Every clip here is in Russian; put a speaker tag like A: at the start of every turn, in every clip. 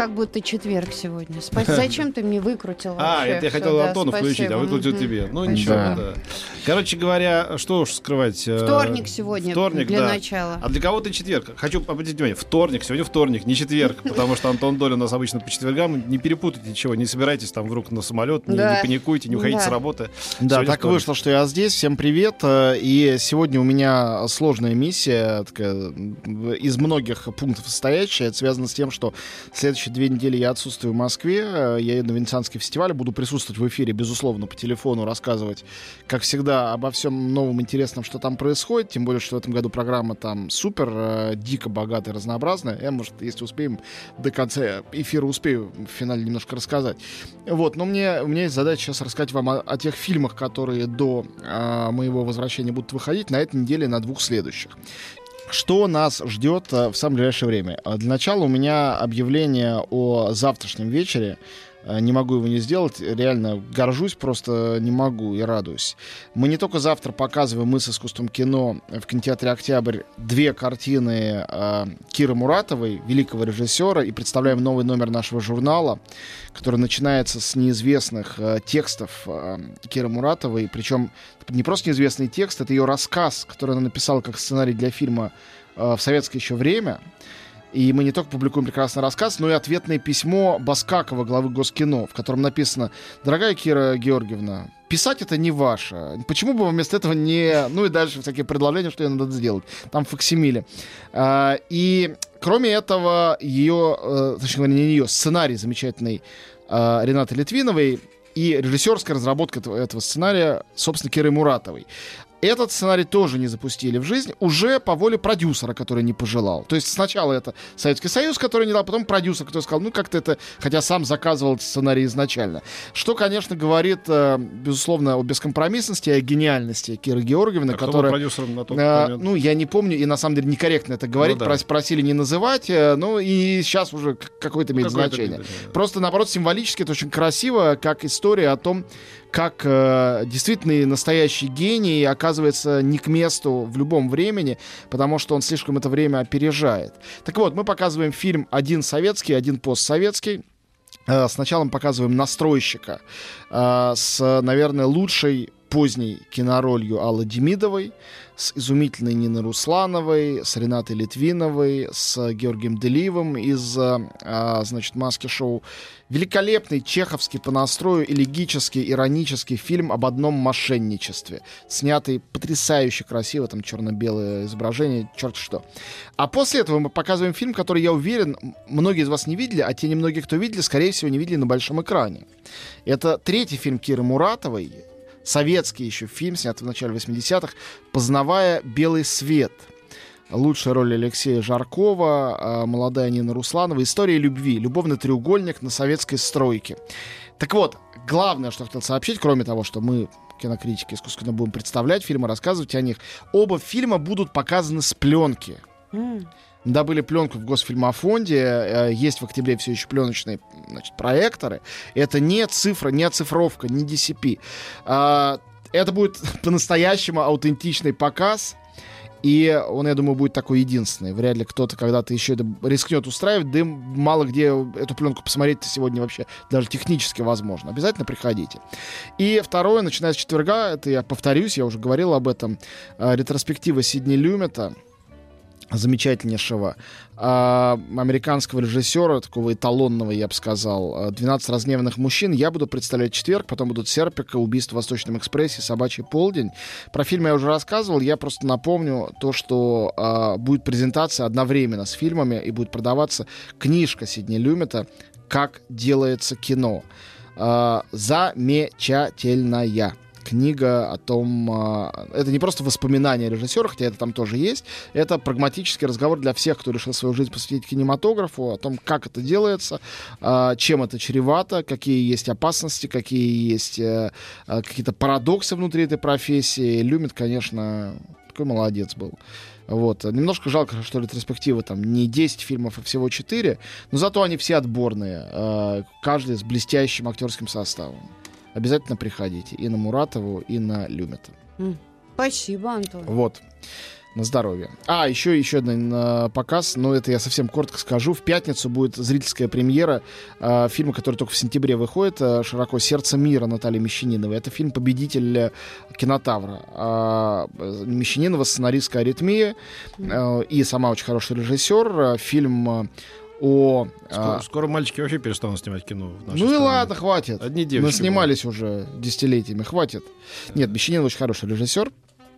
A: Как будто четверг сегодня. Спасибо. Зачем ты мне выкрутил
B: А, это я хотел Антону включить, а выкрутил тебе. Ну ничего, да. Короче говоря, что уж скрывать. э,
A: Вторник сегодня
B: Вторник,
A: для
B: да.
A: начала.
B: А для кого-то четверг. Хочу обратить внимание, вторник, сегодня вторник, не четверг, потому что Антон Доля у нас обычно по четвергам. Не перепутайте ничего, не собирайтесь там вдруг на самолет, не,
A: Да.
B: не паникуйте, не уходите
A: Да.
B: с работы.
C: Да,
B: Сегодня
C: так
B: вторник.
C: вышло, что я здесь. Всем привет. Э, И сегодня у меня сложная миссия, такая, из многих пунктов состоящая. Это связано с тем, что следующие две недели я отсутствую в Москве. Э, Я еду на Венецианский фестиваль, буду присутствовать в эфире, безусловно, по телефону, рассказывать, как всегда, обо всем новом интересном, что там происходит. Тем более, что в этом году программа там супер, э, дико богатая, разнообразная. Я, может, если успеем, до конца эфира успею в финале немножко рассказать. Вот, но мне, у меня есть задача сейчас рассказать вам о, о тех фильмах, которые до а, моего возвращения будут выходить на этой неделе на двух следующих. Что нас ждет а, в самое ближайшее время? Для начала у меня объявление о завтрашнем вечере. А, Не могу его не сделать. Реально горжусь, просто не могу и радуюсь. Мы не только завтра показываем «Мы с искусством кино» в кинотеатре «Октябрь» две картины а, Киры Муратовой, великого режиссера, и представляем новый номер нашего журнала, который начинается с неизвестных э, текстов э, Киры Муратовой. Причем не просто неизвестный текст, это ее рассказ, который она написала как сценарий для фильма э, в советское еще время. И мы не только публикуем прекрасный рассказ, но и ответное письмо Баскакова, главы Госкино, в котором написано «Дорогая Кира Георгиевна, писать это не ваше. Почему бы вместо этого не...» Ну и дальше всякие предложения, что ей надо сделать. Там факсимили. А, И кроме этого, ее, э, точнее говоря, не ее, сценарий замечательный э, Ренаты Литвиновой и режиссерская разработка этого сценария, собственно, Киры Муратовой. Этот сценарий тоже не запустили в жизнь уже по воле продюсера, который не пожелал. То есть сначала это Советский Союз, который не дал, потом продюсер, который сказал, ну как-то это, хотя сам заказывал этот сценарий изначально. Что, конечно, говорит, э, безусловно, о бескомпромиссности, о гениальности Киры Георгиевны,
B: А
C: которая...
B: продюсером на тот
C: Э,
B: момент?
C: ну, я не помню, и на самом деле некорректно это говорить,
B: Ну да.
C: прос- просили не называть, э, ну и сейчас уже какое-то имеет
B: Какое-то
C: значение.
B: имеет, да.
C: Просто, наоборот, символически это очень красиво, как история о том, как э, действительно настоящий гений оказывается не к месту в любом времени, потому что он слишком это время опережает. Так вот, мы показываем фильм один советский, один постсоветский. Э, Сначала мы показываем настройщика э, с, наверное, лучшей поздней киноролью Аллы Демидовой, с изумительной Ниной Руслановой, с Ренатой Литвиновой, с Георгием Делиевым из, э, а, значит, «Маски-шоу». Великолепный чеховский по настрою элегический, иронический фильм об одном мошенничестве, снятый потрясающе красиво, там черно-белое изображение, черт что. А после этого мы показываем фильм, который, я уверен, многие из вас не видели, а те немногие, кто видели, скорее всего, не видели на большом экране. Это третий фильм Киры Муратовой, советский еще фильм, снятый в начале 80-х, «Познавая белый свет». Лучшая роль Алексея Жаркова, а, молодая Нина Русланова. История любви. Любовный треугольник на советской стройке. Так вот, главное, что хотел сообщить, кроме того, что мы кинокритики искусственно будем представлять фильмы, рассказывать о них, оба фильма будут показаны с пленки.
A: М.
C: Добыли пленку в Госфильмофонде, э, есть в октябре все еще пленочные значит, проекторы. Это не цифра, не оцифровка, не DCP. А, Это будет по-настоящему аутентичный показ. И он, я думаю, будет такой единственный. Вряд ли кто-то когда-то еще это рискнет устраивать. Да и мало где эту пленку посмотреть сегодня вообще даже технически возможно. Обязательно приходите. И второе, начиная с четверга, это я повторюсь, я уже говорил об этом, э, ретроспектива Сидни Люмета замечательнейшего а, американского режиссера, такого эталонного, я бы сказал, «12 разгневанных мужчин». Я буду представлять четверг, потом будут «Серпика», «Убийство в Восточном экспрессе», «Собачий полдень». Про фильм я уже рассказывал, я просто напомню то, что а, будет презентация одновременно с фильмами и будет продаваться книжка Сидни Люмета «Как делается кино». А, замечательная книга о том... а, это не просто воспоминания режиссера, хотя это там тоже есть. Это прагматический разговор для всех, кто решил свою жизнь посвятить кинематографу, о том, как это делается, а, чем это чревато, какие есть опасности, какие есть э, а, какие-то парадоксы внутри этой профессии. Люмит, конечно, такой молодец был. Вот. Немножко жалко, что ретроспективы там не 10 фильмов, а всего 4, но зато они все отборные, каждый с блестящим актерским составом. Обязательно приходите и на Муратову, и на Люмета.
A: Спасибо, Антон.
C: Вот. На здоровье. А, еще, еще один э, показ, но это я совсем коротко скажу. В пятницу будет зрительская премьера э, фильма, который только в сентябре выходит, э, широко «Сердце мира» Натальи Мещаниновой. Это фильм «Победитель кинотавра». А, э, Мещанинова сценаристская аритмия э, и сама очень хороший режиссер. Э, Фильм э, о...
B: Скоро, скоро мальчики вообще перестанут снимать кино. в нашей
C: ну и
B: стране.
C: ладно, хватит.
B: Одни
C: Мы
B: девочки
C: снимались уже десятилетиями, хватит. Нет, Мещанинов очень хороший режиссер.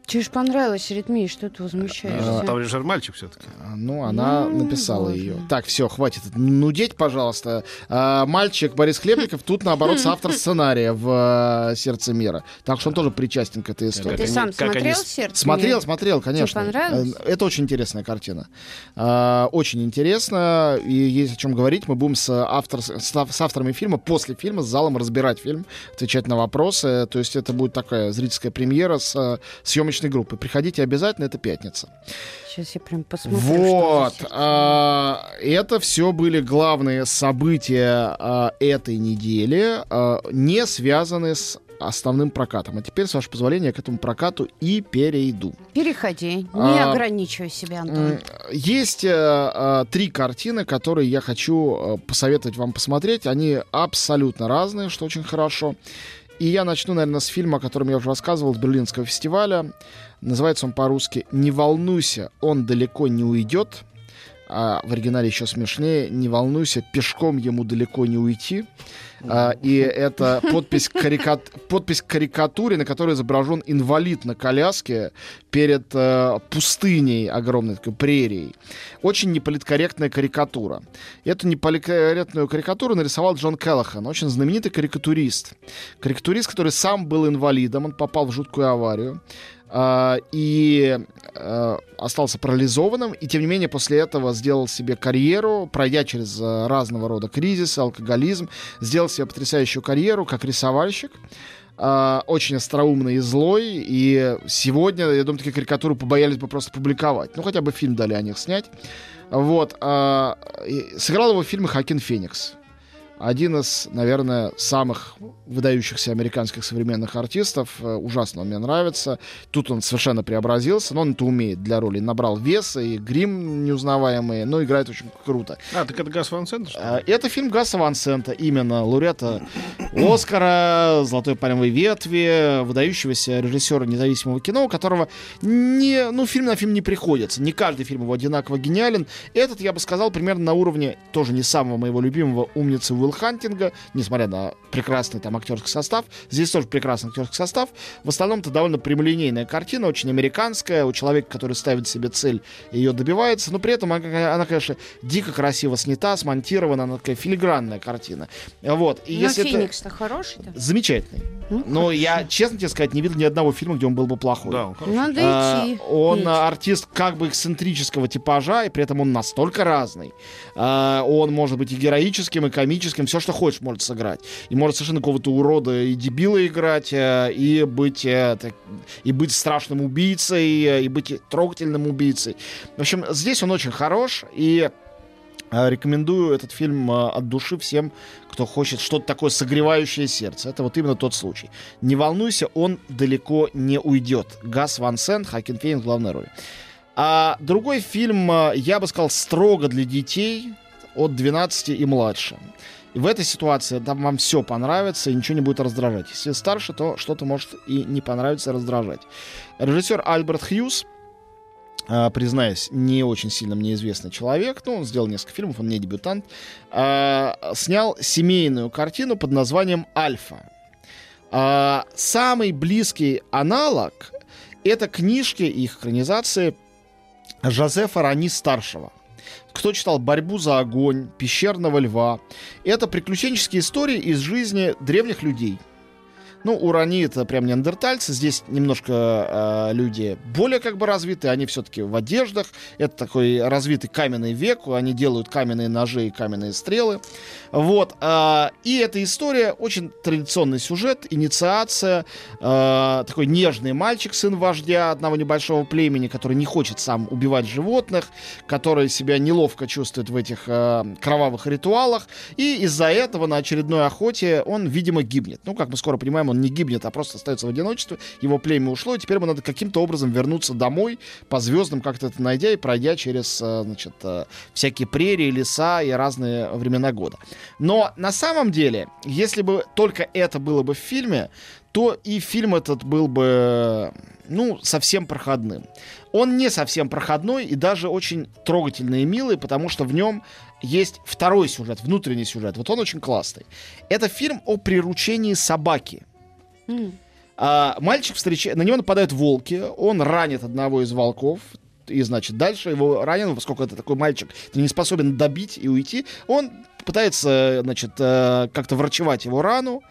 A: Тебе же понравилось ритмии, что ты возмущаешься?
B: Там режиссер мальчик все-таки.
C: А, Ну, она
A: Ну,
C: написала
A: боже.
C: ее. Так, все, хватит нудеть, пожалуйста. А, мальчик Борис Хлебников тут, наоборот, соавтор сценария в э, «Сердце мира». Так что он тоже причастен к этой истории.
A: Ты сам смотрел «Сердце»?
C: Смотрел,
A: мира»?
C: смотрел, конечно.
A: понравилось?
C: Э, Это очень интересная картина. А, Очень интересно, и есть о чем говорить. Мы будем с, автор, с ав- с авторами фильма после фильма, с залом разбирать фильм, отвечать на вопросы. То есть это будет такая зрительская премьера с э, съемочной группой. Приходите обязательно, это пятница.
A: Сейчас я прям посмотрю,
C: Вот.
A: что
C: а, это все были главные события а, этой недели, а, не связанные с основным прокатом. А теперь, с вашего позволения, к этому прокату и перейду.
A: Переходи, не
C: А,
A: ограничивай себя, Антон.
C: Есть э, три картины, которые я хочу э, посоветовать вам посмотреть. Они абсолютно разные, что очень хорошо. И я начну, наверное, с фильма, о котором я уже рассказывал, с Берлинского фестиваля. Называется он по-русски «Не волнуйся, он далеко не уйдет». А в оригинале еще смешнее «Не волнуйся, пешком ему далеко не уйти». А, и это подпись, карикат... подпись к карикатуре, на которой изображен инвалид на коляске перед э, пустыней огромной такой прерией. Очень неполиткорректная карикатура. Эту неполиткорректную карикатуру нарисовал Джон Келлахан, очень знаменитый карикатурист. Карикатурист, который сам был инвалидом, он попал в жуткую аварию. А, и э, остался парализованным, и тем не менее после этого сделал себе карьеру, пройдя через э, разного рода кризисы, алкоголизм, сделал себе потрясающую карьеру как рисовальщик. А, очень остроумный и злой, и сегодня, я думаю, такие карикатуры побоялись бы просто публиковать. Ну, хотя бы фильм дали о них снять. Вот. а, сыграл его в фильме Хакин Феникс. Один из, наверное, самых выдающихся американских современных артистов. Э, Ужасно он мне нравится. Тут он совершенно преобразился, но он это умеет для роли. Набрал веса и грим неузнаваемый, но играет очень круто.
B: А, так это Гас Ван Сентер, что ли?
C: А, Это фильм Гаса Ван Сента, именно лауреата Оскара, Золотой пальмовой ветви, выдающегося режиссера независимого кино, у которого не, ну, фильм на фильм не приходится. Не каждый фильм его одинаково гениален. Этот, я бы сказал, примерно на уровне тоже не самого моего любимого умницы Уилл Хантинга, несмотря на прекрасный там актерский состав. Здесь тоже прекрасный актерский состав. В основном это довольно прямолинейная картина, очень американская, у человека, который ставит себе цель, ее добивается, но при этом она, она, конечно, дико красиво снята, смонтирована, она такая филигранная картина. Вот. И
A: Но
C: если это-
A: Феникс-то хороший-то.
C: Замечательный.
A: Ну,
C: Но я, честно тебе сказать, не видел ни одного фильма, где он был бы плохой.
B: Да, он хороший.
A: Надо
C: А,
A: идти.
C: он а, артист как бы эксцентрического типажа, и при этом он настолько разный. А, он может быть и героическим, и комическим, все, что хочешь, может сыграть. И может совершенно какого-то урода и дебила играть, э, и быть, э, и быть страшным убийцей, э, и быть трогательным убийцей. В общем, здесь он очень хорош, и рекомендую этот фильм от души всем, кто хочет что-то такое согревающее сердце. Это вот именно тот случай. Не волнуйся, он далеко не уйдет. Гас Ван Сент, Хакин Фейн в главной роли. А другой фильм, я бы сказал, строго для детей от 12 и младше. В этой ситуации там вам все понравится и ничего не будет раздражать. Если старше, то что-то может и не понравиться, раздражать. Режиссер Альберт Хьюз, а, признаюсь, не очень сильно мне известный человек, но он сделал несколько фильмов, он не дебютант, а, снял семейную картину под названием «Альфа». А, самый близкий аналог — это книжки их экранизации Жозефа Рани старшего. Кто читал «Борьбу за огонь», «Пещерного льва» — это приключенческие истории из жизни древних людей. Ну, урони это прям неандертальцы. Здесь немножко э, люди более как бы развитые. Они все-таки в одеждах. Это такой развитый каменный век. Они делают каменные ножи и каменные стрелы. Вот. Э, и эта история очень традиционный сюжет. Инициация. Э, такой нежный мальчик, сын вождя одного небольшого племени, который не хочет сам убивать животных, который себя неловко чувствует в этих э, кровавых ритуалах. И из-за этого на очередной охоте он, видимо, гибнет. Ну, как мы скоро понимаем, он не гибнет, а просто остается в одиночестве. Его племя ушло, и теперь ему надо каким-то образом вернуться домой, по звездам как-то это найдя и пройдя через, э, значит, э, всякие прерии, леса и разные времена года. Но на самом деле, если бы только это было бы в фильме, то и фильм этот был бы, ну, совсем проходным. Он не совсем проходной и даже очень трогательный и милый, потому что в нем есть второй сюжет, внутренний сюжет. Вот он очень классный. Это фильм о приручении собаки.
A: М.
C: А, мальчик встречает, на него нападают волки, он ранит одного из волков, и, значит, дальше его ранен, поскольку это такой мальчик, ты не способен добить и уйти, он пытается, значит, э, как-то врачевать его рану,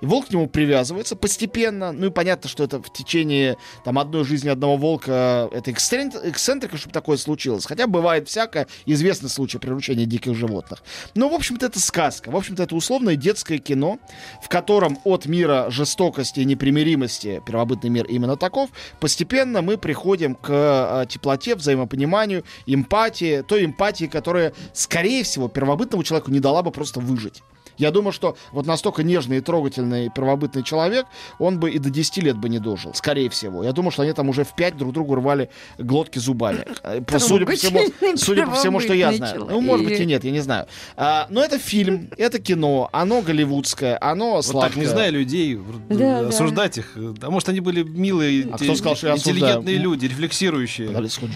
C: и волк к нему привязывается постепенно. Ну и понятно, что это в течение там, одной жизни одного волка это эксцент- эксцентрика, чтобы такое случилось. Хотя бывает всякое, известный случай приручения диких животных. Но, в общем-то, это сказка. В общем-то, это условное детское кино, в котором от мира жестокости и непримиримости, первобытный мир именно таков, постепенно мы приходим к э, теплоте, взаимопониманию, эмпатии, той эмпатии, которая, скорее всего, первобытному человеку не дала бы просто выжить. Я думаю, что вот настолько нежный и трогательный первобытный человек, он бы и до 10 лет бы не дожил, скорее всего. Я думаю, что они там уже в 5 друг другу рвали глотки зубами. Э, по- Судя по всему, судя по всему, что я знаю. Ну, может быть, и нет, я не знаю. А, но это фильм, это кино, оно голливудское, оно
B: Вот
C: сладкое.
B: так не знаю людей,
A: Да, да.
B: осуждать их. А может, они были милые,
C: А кто сказал, что я
B: интеллигентные
C: осуждаю?
B: люди, рефлексирующие.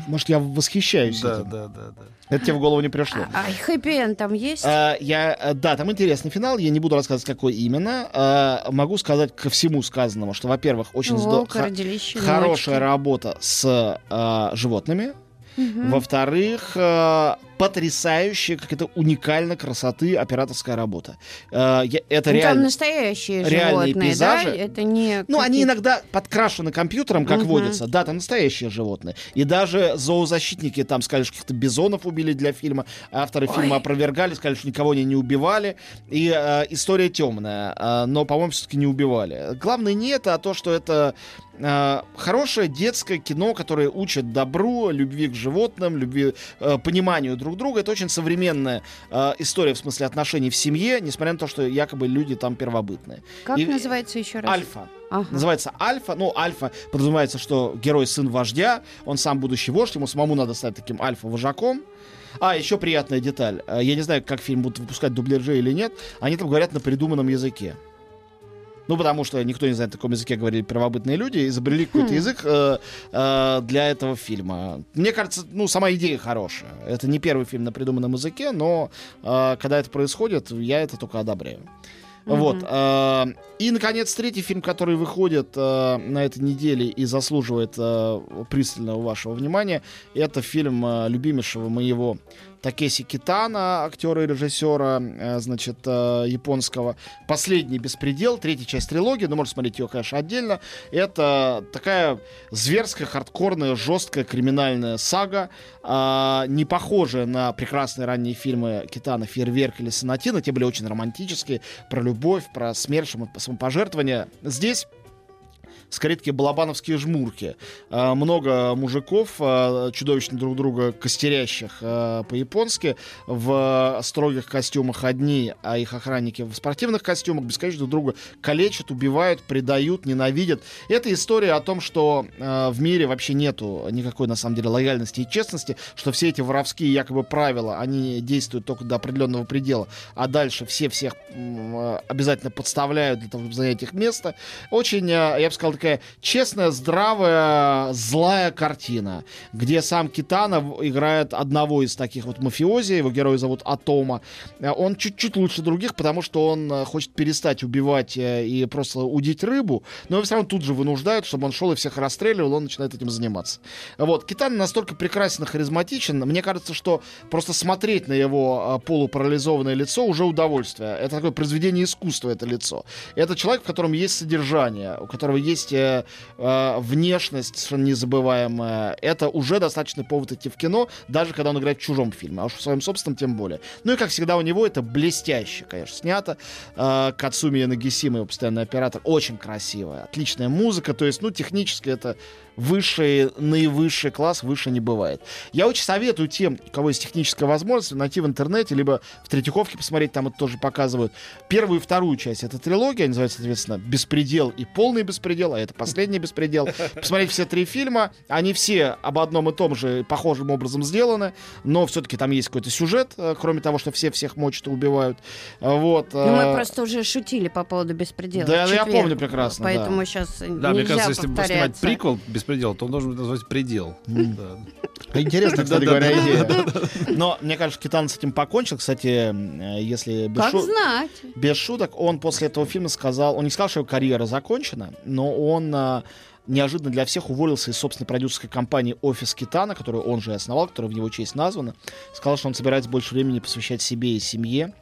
C: Может, я восхищаюсь
B: Да,
C: этим?
B: да, да, да.
C: Это тебе в голову не пришло.
A: А хэппи-энд там есть?
C: А, я, э, да, там интересный финал. Я не буду рассказывать, какой именно. А, могу сказать ко всему сказанному, что, во-первых, очень здорово. Хорошая работа с а, животными.
A: Мгм.
C: Во-вторых, э, потрясающая, какая-то уникальная красоты операторская работа. Э, это
A: Ну, Там
C: реально...
A: настоящие
C: реальные
A: животные,
C: пейзажи.
A: да? Это не
C: Ну, они иногда подкрашены компьютером, как
A: Мгм.
C: водится. Да, там настоящие животные. И даже зоозащитники там сказали, что каких-то бизонов убили для фильма. Авторы
A: Ой.
C: фильма опровергали, сказали, что никого они не убивали. И э, история темная. э, но, по-моему, все-таки не убивали. Главное не это, а то, что это э, хорошее детское кино, которое учит добру, любви к животным, любви, э, пониманию друг друга. Это очень современная э, история в смысле отношений в семье, несмотря на то, что якобы люди там первобытные.
A: Как
C: и-
A: называется еще раз?
C: Альфа.
A: Ага.
C: Называется Альфа. Ну, Альфа подразумевается, что герой сын вождя, он сам будущий вождь, ему самому надо стать таким альфа-вожаком. А, еще приятная деталь. Я не знаю, как фильм будут выпускать дубляжи или нет. Они там говорят на придуманном языке. Ну, потому что никто не знает, на каком языке говорили первобытные люди, изобрели какой-то
A: Хм.
C: язык э, э, для этого фильма. Мне кажется, ну, сама идея хорошая. Это не первый фильм на придуманном языке, но э, когда это происходит, я это только одобряю.
A: Мгм.
C: Вот. э, И, наконец, третий фильм, который выходит э, на этой неделе и заслуживает э, пристального вашего внимания, это фильм э, любимейшего моего Такеси Китана, актера и режиссера, э, значит, э, японского. «Последний беспредел», третья часть трилогии, но можно смотреть ее, конечно, отдельно. Это такая зверская, хардкорная, жесткая криминальная сага, а, не похожая на прекрасные ранние фильмы Китана «Фейерверк» или «Сонатина». Те были очень романтические, про любовь, про смерть, само- самопожертвование. Здесь скорее такие балабановские жмурки. А, много мужиков, а, чудовищно друг друга костерящих а, по-японски, в строгих костюмах одни, а их охранники в спортивных костюмах, бесконечно друг друга калечат, убивают, предают, ненавидят. Это история о том, что в мире вообще нету никакой, на самом деле, лояльности и честности, что все эти воровские якобы правила, они действуют только до определенного предела, а дальше все всех обязательно подставляют для того, чтобы занять их место. Очень, я бы сказал, такая честная, здравая, злая картина, где сам Китанов играет одного из таких вот мафиози, его героя зовут Атома. Э, Он чуть-чуть лучше других, потому что он э, хочет перестать убивать э, и просто удить рыбу, но его все равно тут же вынуждают, чтобы он шел и всех расстреливал, он начинает этим заниматься. Вот. Китан настолько прекрасен и харизматичен, мне кажется, что просто смотреть на его полупарализованное лицо уже удовольствие. Это такое произведение искусства, это лицо. Это человек, в котором есть содержание, у которого есть э, э, внешность совершенно незабываемая. Это уже достаточный повод идти в кино, даже когда он играет в чужом фильме, а уж в своем собственном тем более. Ну и, как всегда, у него это блестяще, конечно, снято. Э, Кацуми Янагисима, его постоянный оператор, очень красивая, отличная музыка, то есть, ну, технически это высший, наивысший класс, выше не бывает. Я очень советую тем, у кого есть техническая возможность, найти в интернете, либо в Третьяковке посмотреть, там это тоже показывают. Первую и вторую часть это трилогия, называется, соответственно, «Беспредел» и «Полный беспредел», а это «Последний беспредел». Посмотреть все три фильма, они все об одном и том же похожим образом сделаны, но все-таки там есть какой-то сюжет, э, кроме того, что все всех мочат и убивают. Вот.
A: Ну, мы
C: э,
A: просто уже шутили по поводу беспредела.
C: Да,
A: в
C: я помню прекрасно, да.
A: Поэтому сейчас
B: Да, мне
A: нельзя
B: кажется, если снимать приквел «Беспредел», то он должен называть «Предел». Да.
C: Интересно, кстати говоря, идея. Но мне кажется, Китан с этим покончил. Кстати, э, если без,
A: Как
C: шу-
A: знать.
C: без шуток, он после этого фильма сказал, он не сказал, что его карьера закончена, но он э, неожиданно для всех уволился из собственной продюсерской компании «Офис Китана», которую он же и основал, которая в его честь названа. Сказал, что он собирается больше времени посвящать себе и семье.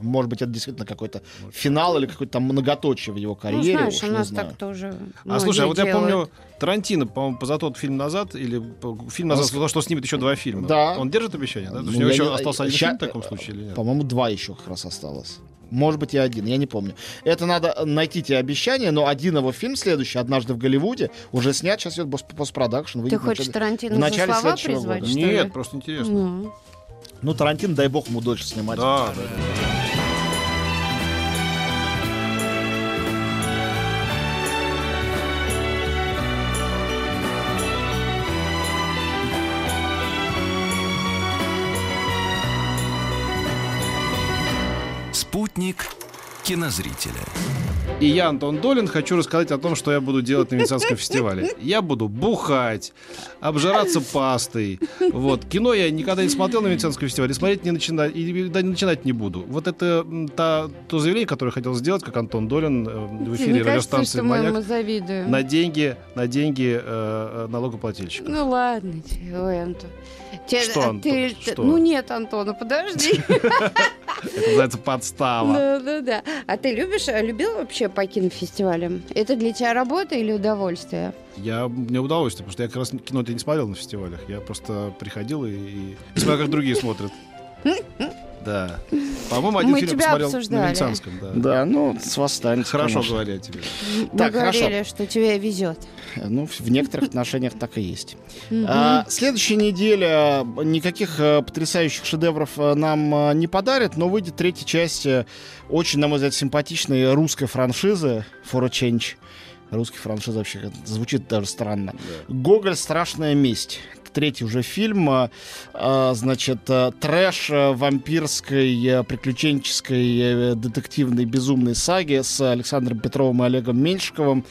C: Может быть, это действительно какой-то финал или какой-то там многоточие в его
A: Ну,
C: карьере.
A: знаешь,
C: уж
A: у
C: не
A: нас
C: знаю.
A: так тоже
B: А слушай, а вот я
A: делают.
B: помню, Тарантино, по-моему, за тот фильм назад, или фильм назад,
C: Он с-
B: за то, что снимет еще два фильма.
C: Да.
B: Он держит обещание, да? Потому что
C: Ну,
B: у него
C: я
B: еще
C: не-
B: остался один
C: ща-
B: фильм в таком случае или нет?
C: По-моему, два еще как раз осталось. Может быть, и один, я не помню. Это надо найти те обещания, но один его фильм следующий, «Однажды в Голливуде», уже снят, сейчас идет пос- постпродакшн.
A: Ты хочешь
C: начале-
A: Тарантино
C: в
A: за
C: начале
A: слова
C: следующего
A: призвать,
C: года.
A: что
B: Нет,
A: ли?
B: просто интересно.
A: Ну.
C: Ну, Тарантино, дай бог, ему дольше снимать.
B: Да, да,
D: кинозрителя.
B: И я, Антон Долин, хочу рассказать о том, что я буду делать на Венецианском фестивале. Я буду бухать, обжираться пастой. Вот. Кино я никогда не смотрел на Венецианском фестивале, смотреть не начинать, и да, начинать не буду. Вот это та, то заявление, которое я хотел сделать, как Антон Долин э, в эфире радиостанции «Маяк» на деньги, на денги э, налогоплательщика.
A: Ну ладно ой, Антон. Те-
B: Что,
A: а
B: Антон,
A: ты-
B: что?
A: Ну нет, Антона, подожди.
B: Это называется подстава.
A: Да, да, да. А ты любишь, любил вообще по кинофестивалям? Это для тебя работа или удовольствие?
B: Я, мне удовольствие, потому что я как раз кино не смотрел на фестивалях. Я просто приходил и, и смотрел, как другие смотрят. Да. По-моему, один
A: Мы
B: фильм
A: тебя
B: посмотрел
A: обсуждали.
B: на Венецианском. Да.
C: Да, ну, с вас останется,
B: Хорошо
C: конечно.
B: говорили о тебе.
A: Мы
C: Так,
A: говорили, что тебе везет.
C: Ну, в некоторых отношениях так и есть. А, следующая неделя никаких э, потрясающих шедевров э, нам э, не подарит, но выйдет третья часть э, очень, на мой взгляд, симпатичной русской франшизы For a Change. Русский франшиза вообще звучит даже странно. Гоголь «Страшная месть». Третий уже фильм, э, э, значит, э, трэш э, вампирской, э, приключенческой, детективной, безумной саги с Александром Петровым и Олегом Меньшиковым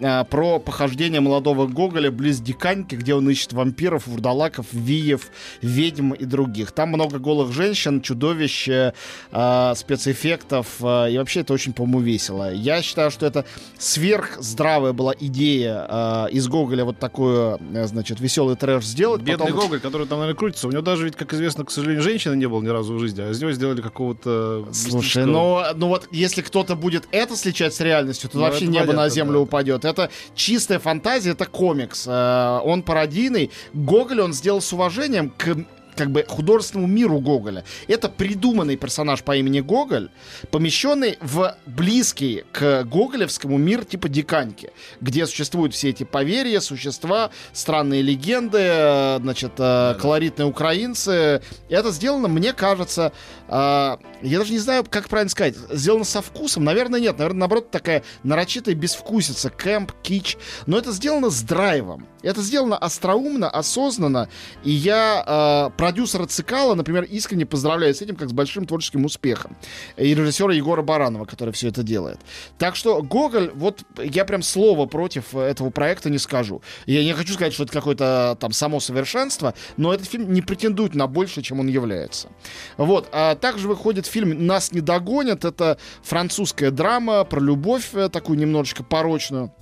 C: э, про похождение молодого Гоголя близ Диканьки, где он ищет вампиров, вурдалаков, виев, ведьм и других. Там много голых женщин, чудовищ, э, э, спецэффектов, э, и вообще это очень, по-моему, весело. Я считаю, что это сверхздравая была идея э, из Гоголя вот такую, э, значит, веселый трэш сделать.
B: Бедный
C: Потом-
B: Гоголь, который там, наверное, крутится. У него даже, ведь, как известно, к сожалению, женщины не было ни разу в жизни, а из него сделали какого-то...
C: Слушай,
B: мистического-
C: ну, ну вот если кто-то будет это сличать с реальностью, то
B: Ну,
C: вообще небо на
B: понятно,
C: землю
B: да.
C: упадет. Это чистая фантазия, это комикс. Э, Он пародийный. Гоголь он сделал с уважением к как бы художественному миру Гоголя. Это придуманный персонаж по имени Гоголь, помещенный в близкий к гоголевскому мир типа Диканьки, где существуют все эти поверья, существа, странные легенды, э, значит, э, колоритные украинцы. И это сделано, мне кажется, а, я даже не знаю, как правильно сказать, сделано со вкусом. Наверное, нет. Наверное, наоборот, такая нарочитая безвкусица, кэмп, кич. Но это сделано с драйвом. Это сделано остроумно, осознанно. И я про продюсера Цикала, например, искренне поздравляю с этим, как с большим творческим успехом. И режиссера Егора Баранова, который все это делает. Так что Гоголь, вот я прям слова против этого проекта не скажу. Я не хочу сказать, что это какое-то там само совершенство, но этот фильм не претендует на больше, чем он является. Вот. А также выходит фильм «Нас не догонят». Это французская драма про любовь, э, такую немножечко порочную.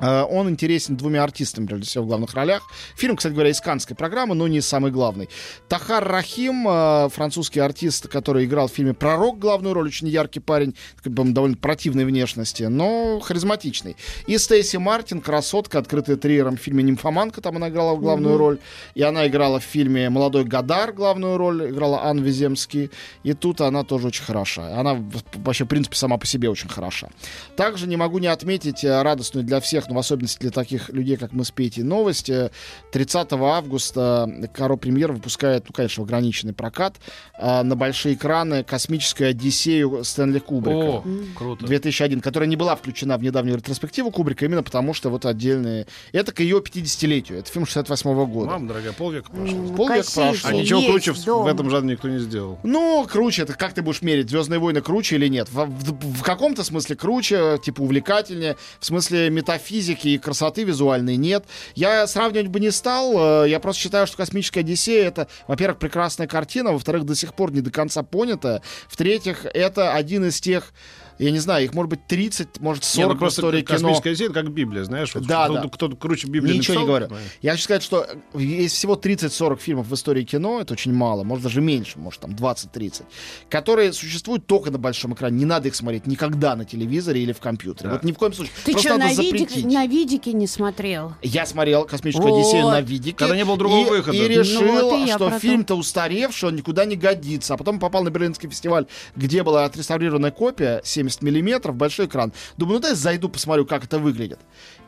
C: Э, Он интересен двумя артистами, прежде всего, в главных ролях. Фильм, кстати говоря, исканская программа, но не самый главный. Тахар Рахим, э, французский артист, который играл в фильме «Пророк» главную роль, очень яркий парень, довольно противной внешности, но харизматичный. И Стейси Мартин, красотка, открытая триером в фильме «Нимфоманка», там она играла в главную роль. И она играла в фильме «Молодой Гадар» главную роль, играла Анна Веземский. И тут она тоже очень хороша. Она вообще, в принципе, сама по себе очень хороша. Также не могу не отметить э, радостную для всех, но в особенности для таких людей, как мы с Петей, новость. Э, 30 августа Каро Премьер выпускает, ну, конечно, ограниченный прокат э, на большие экраны «Космическую Одиссею» Стэнли Кубрика.
B: О, круто.
C: 2001, которая не была включена в недавнюю ретроспективу Кубрика, именно потому что вот отдельные... Это к ее 50-летию. Это фильм 68 года.
B: Мама дорогая, полвека прошло.
C: Полвека прошло.
B: А ничего
A: есть
B: круче в, этом жанре никто не сделал.
C: Ну, круче, это как ты будешь мерить? Звездные войны круче или нет? В, в- в каком-то смысле круче, типа увлекательнее, в смысле метафизики и красоты визуальной нет. Я сравнивать бы не стал. э, Я просто считаю, что космическая Одиссея это, во-первых, прекрасная картина, во-вторых, до сих пор не до конца понята. В-третьих, это один из тех. Я не знаю, их может быть 30, может 40
B: Не, ну
C: в истории кино.
B: космическая Одиссея, это как Библия, знаешь. Вот
C: Да,
B: кто,
C: да.
B: кто круче Библии
C: Ничего не
B: написал,
C: говорю.
B: знаешь.
C: Я хочу сказать, что есть всего 30-40 фильмов в истории кино, это очень мало, может даже меньше, может там 20-30, которые существуют только на большом экране. Не надо их смотреть никогда на телевизоре или в компьютере.
B: Да.
C: Вот ни в коем случае.
A: Ты
C: Просто
A: что, на, видик, на видике не смотрел?
C: Я смотрел «Космическую
A: Вот.
C: Одиссею» на видике.
B: Когда не было другого
C: и,
B: выхода.
C: И решил,
A: Ну вот и
C: что фильм-то устаревший, он никуда не годится. А потом попал на Берлинский фестиваль, где была отреставрированная копия 70 миллиметров, большой экран. Думаю, ну дай зайду, посмотрю, как это выглядит.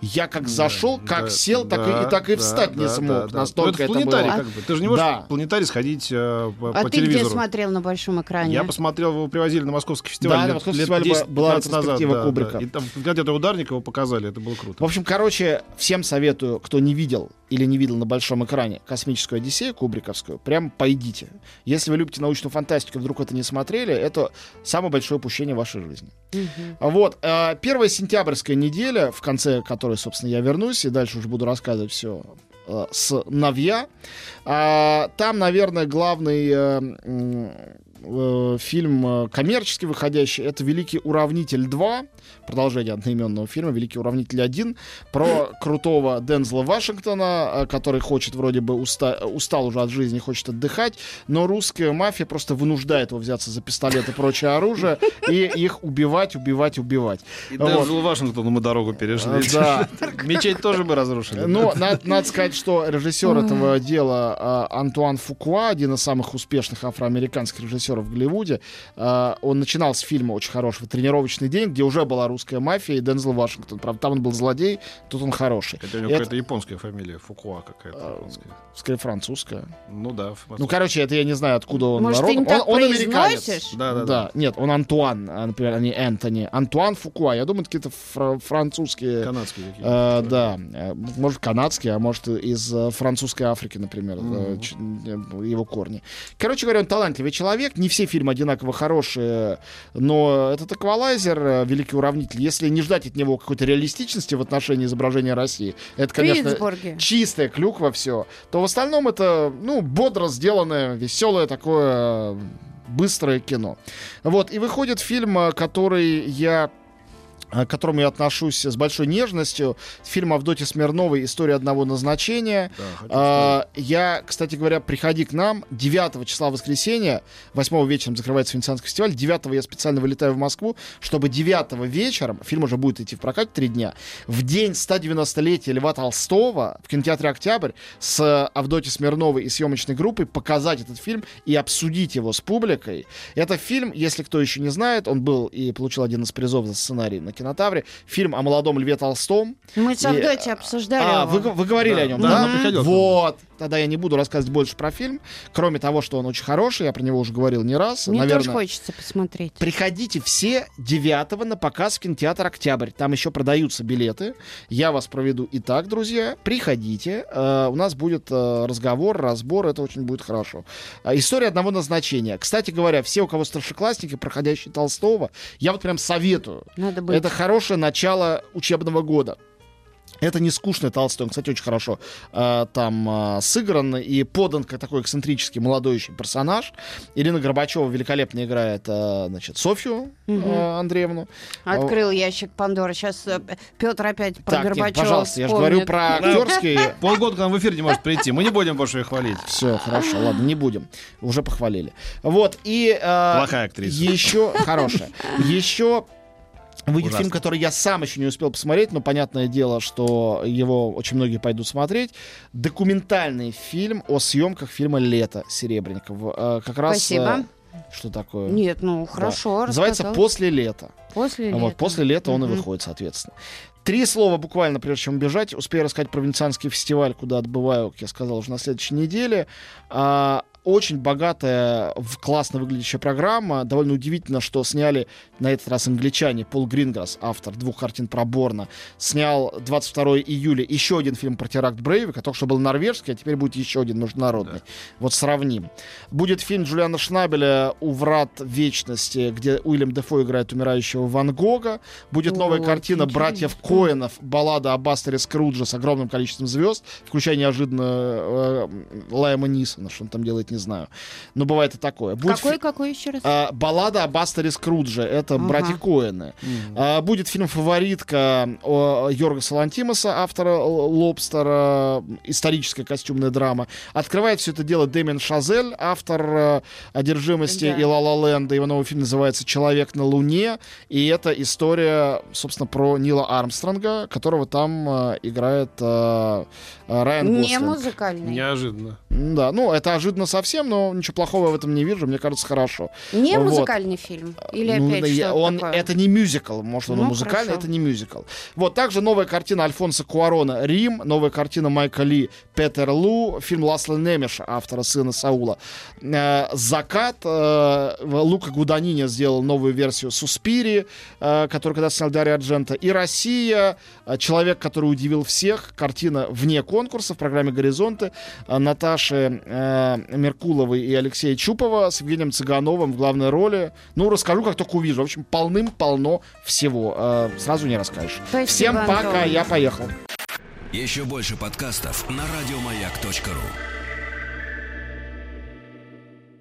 C: Я как зашел, как
B: Да,
C: сел, так
B: да,
C: и, и так и
B: да,
C: встать не
B: да,
C: смог.
B: да, да.
C: Настолько
B: Ну, это
C: это
B: планетарий
C: было.
B: как бы. Ты же не можешь
C: Да.
B: в планетарий сходить э, по,
A: А
B: по
A: ты где смотрел на большом экране?
B: Я посмотрел, его привозили на московский фестиваль.
C: Да, на
B: лет-
C: московский
B: лет
C: фестиваль
B: 10
C: была
B: 15 назад,
C: ретроспектива
B: да,
C: Кубрика.
B: да. И там в кинотеатре ударник его показали, это было круто.
C: В общем, короче, всем советую, кто не видел или не видел на большом экране «Космическую Одиссею» Кубриковскую, прям пойдите. Если вы любите научную фантастику, вдруг это не смотрели, это самое большое упущение в вашей жизни.
A: Мгм.
C: Вот, э, первая сентябрьская неделя, в конце которой, собственно, я вернусь, и дальше уже буду рассказывать все с Навья. А, там, наверное, главный э, фильм э, коммерчески выходящий это «Великий уравнитель 2», продолжение одноименного фильма «Великий уравнитель 1», про крутого Дензела Вашингтона, э, который хочет вроде бы уста- устал уже от жизни, хочет отдыхать, но русская мафия просто вынуждает его взяться за пистолет и прочее оружие и их убивать, убивать, убивать.
B: И
C: Вот.
B: Дензел Вашингтону мы дорогу перешли.
C: Да.
B: Мечеть тоже бы разрушили.
C: Ну, надо, надо сказать, что режиссер этого дела Антуан Фукуа, один из самых успешных афроамериканских режиссеров в Голливуде, а, он начинал с фильма очень хорошего «Тренировочный день», где уже была русская мафия и Дензел Вашингтон. Правда, там он был злодей, тут он хороший.
B: Хотя у него
C: Это-
B: какая-то японская фамилия, Фукуа какая-то
C: А,
B: японская.
C: Скорее, французская.
B: Ну да.
C: Ну, короче, это я не знаю, откуда он
A: Может, ты
C: народом.
A: им так
C: он, он американец.
B: Да, да, да.
C: Да, нет, он Антуан, а, например, а не Энтони. Антуан Фукуа. Я думаю, это какие-то фра- французские...
B: Канадские какие
C: Э, да, может канадский, а может из э, французской Африки, например, э, его корни. Короче говоря, он талантливый человек. Не все фильмы одинаково хорошие, но этот эквалайзер, э, великий уравнитель, если не ждать от него какой-то реалистичности в отношении изображения России, это, конечно, чистая клюква все, то в остальном это, ну, бодро сделанное, веселое такое э, быстрое кино. Вот, и выходит фильм, э, который я к которому я отношусь с большой нежностью. Фильм Авдотьи Смирновой «История одного назначения».
B: Да,
C: А, я, кстати говоря, приходи к нам 9 числа воскресенья, 8 вечером закрывается Венецианский фестиваль, 9 я специально вылетаю в Москву, чтобы 9 вечером, фильм уже будет идти в прокате три дня, в день 190-летия Льва Толстого в кинотеатре «Октябрь» с Авдотьей Смирновой и съемочной группой показать этот фильм и обсудить его с публикой. Это фильм, если кто еще не знает, он был и получил один из призов за сценарий на кинотавре. Фильм о молодом Льве Толстом.
A: Мы с Авдотьей обсуждали
C: А,
A: его.
C: вы, вы говорили
B: Да,
C: о нем,
B: да,
C: да? Вот. Тогда я не буду рассказывать больше про фильм, кроме того, что он очень хороший, я про него уже говорил не раз.
A: Мне
C: Наверное,
A: тоже хочется посмотреть.
C: Приходите все 9 на показ в кинотеатр «Октябрь». Там еще продаются билеты. Я вас проведу и так, друзья. Приходите. Э, у нас будет э, разговор, разбор. Это очень будет хорошо. А, История одного назначения. Кстати говоря, все, у кого старшеклассники, проходящие Толстого, я вот прям советую.
A: Надо.
C: Это хорошее начало учебного года. Это не скучный Толстой, он, кстати, очень хорошо э, там э, сыгран и подан как такой эксцентрический молодой еще персонаж. Ирина Горбачева великолепно играет, э, значит, Софью э,
A: Мгм.
C: Андреевну.
A: Открыл ящик Пандоры. Сейчас Петр опять про
C: так, нет,
A: Горбачева
C: пожалуйста, я же
A: вспомнит.
C: говорю про актерские.
B: Полгода к нам в эфир не может прийти. Мы не будем больше ее хвалить.
C: Все, хорошо, ладно, не будем. Уже похвалили. Вот, и... э,
B: Плохая актриса.
C: Еще хорошая. Еще выйдет
B: Ужасно.
C: фильм, который я сам еще не успел посмотреть, но понятное дело, что его очень многие пойдут смотреть. Документальный фильм о съемках фильма «Лето» Серебренников. Э, Как раз...
A: Спасибо.
C: э, Что такое?
A: Нет, ну хорошо.
C: Называется
A: рассказал.
C: «После лета».
A: После
C: Вот,
A: лета.
C: после лета он и
A: Мгм.
C: выходит, соответственно. Три слова буквально, прежде чем убежать. Успею рассказать про Венецианский фестиваль, куда отбываю, как я сказал, уже на следующей неделе. А, очень богатая, в- классно выглядящая программа. Довольно удивительно, что сняли на этот раз англичане. Пол Гринграсс, автор двух картин про Борна, снял 22 июля еще один фильм про теракт Брейвика. Только что был норвежский, а теперь будет еще один международный. Вот сравним. Будет фильм Джулиана Шнабеля «У врат вечности», где Уильям Дефо играет умирающего Ван Гога. Будет
A: О,
C: новая картина
A: очень
C: братьев. Коэнов, баллада о Бастере Скрудже с огромным количеством звезд, включая неожиданно э, Лайма Нисона, что он там делает, не знаю. Но бывает и такое. Будет
A: Какой,
C: фи-
A: какой еще раз?
C: а, баллада о Бастере Скрудже. Это
A: Ага.
C: братья Коэны. А, будет фильм «Фаворитка» о Йорга Салантимаса, автора «Лобстера», историческая костюмная драма. Открывает все это дело Дэмин Шазель, автор э, «Одержимости»
A: Да.
C: и «Ла Ла Ленда». Его новый фильм называется «Человек на Луне». И это история, собственно, про Нила Армстронга, которого там э, играет э, Райан
A: Не
C: Гослинг.
A: музыкальный.
B: Неожиданно.
C: Да, ну это ожиданно совсем, но ничего плохого в этом не вижу, мне кажется, хорошо.
A: Не
C: Вот.
A: музыкальный фильм. Или
C: Ну,
A: опять
C: я- он,
A: такое?
C: Это не мюзикл, может, он
A: Ну,
C: музыкальный,
A: хорошо.
C: это не мюзикл. Вот, также новая картина Альфонса Куарона «Рим», новая картина Майка Ли «Петер Лу», фильм Ласла Немеша, автора «Сына Саула». Э, «Закат», э, Лука Гуданини сделал новую версию «Суспири», э, которую когда снял Дарья Арджента, и «Россия», «Человек, который удивил всех», картина вне конкурса в программе «Горизонты», Наташи Меркуловой и Алексея Чупова с Евгением Цыгановым в главной роли. Ну, расскажу, как только увижу. В общем, полным-полно всего. Э, сразу не расскажешь.
A: Спасибо,
C: Всем пока,
A: Антон.
C: я поехал.
D: Еще больше подкастов на радиомаяк.ру.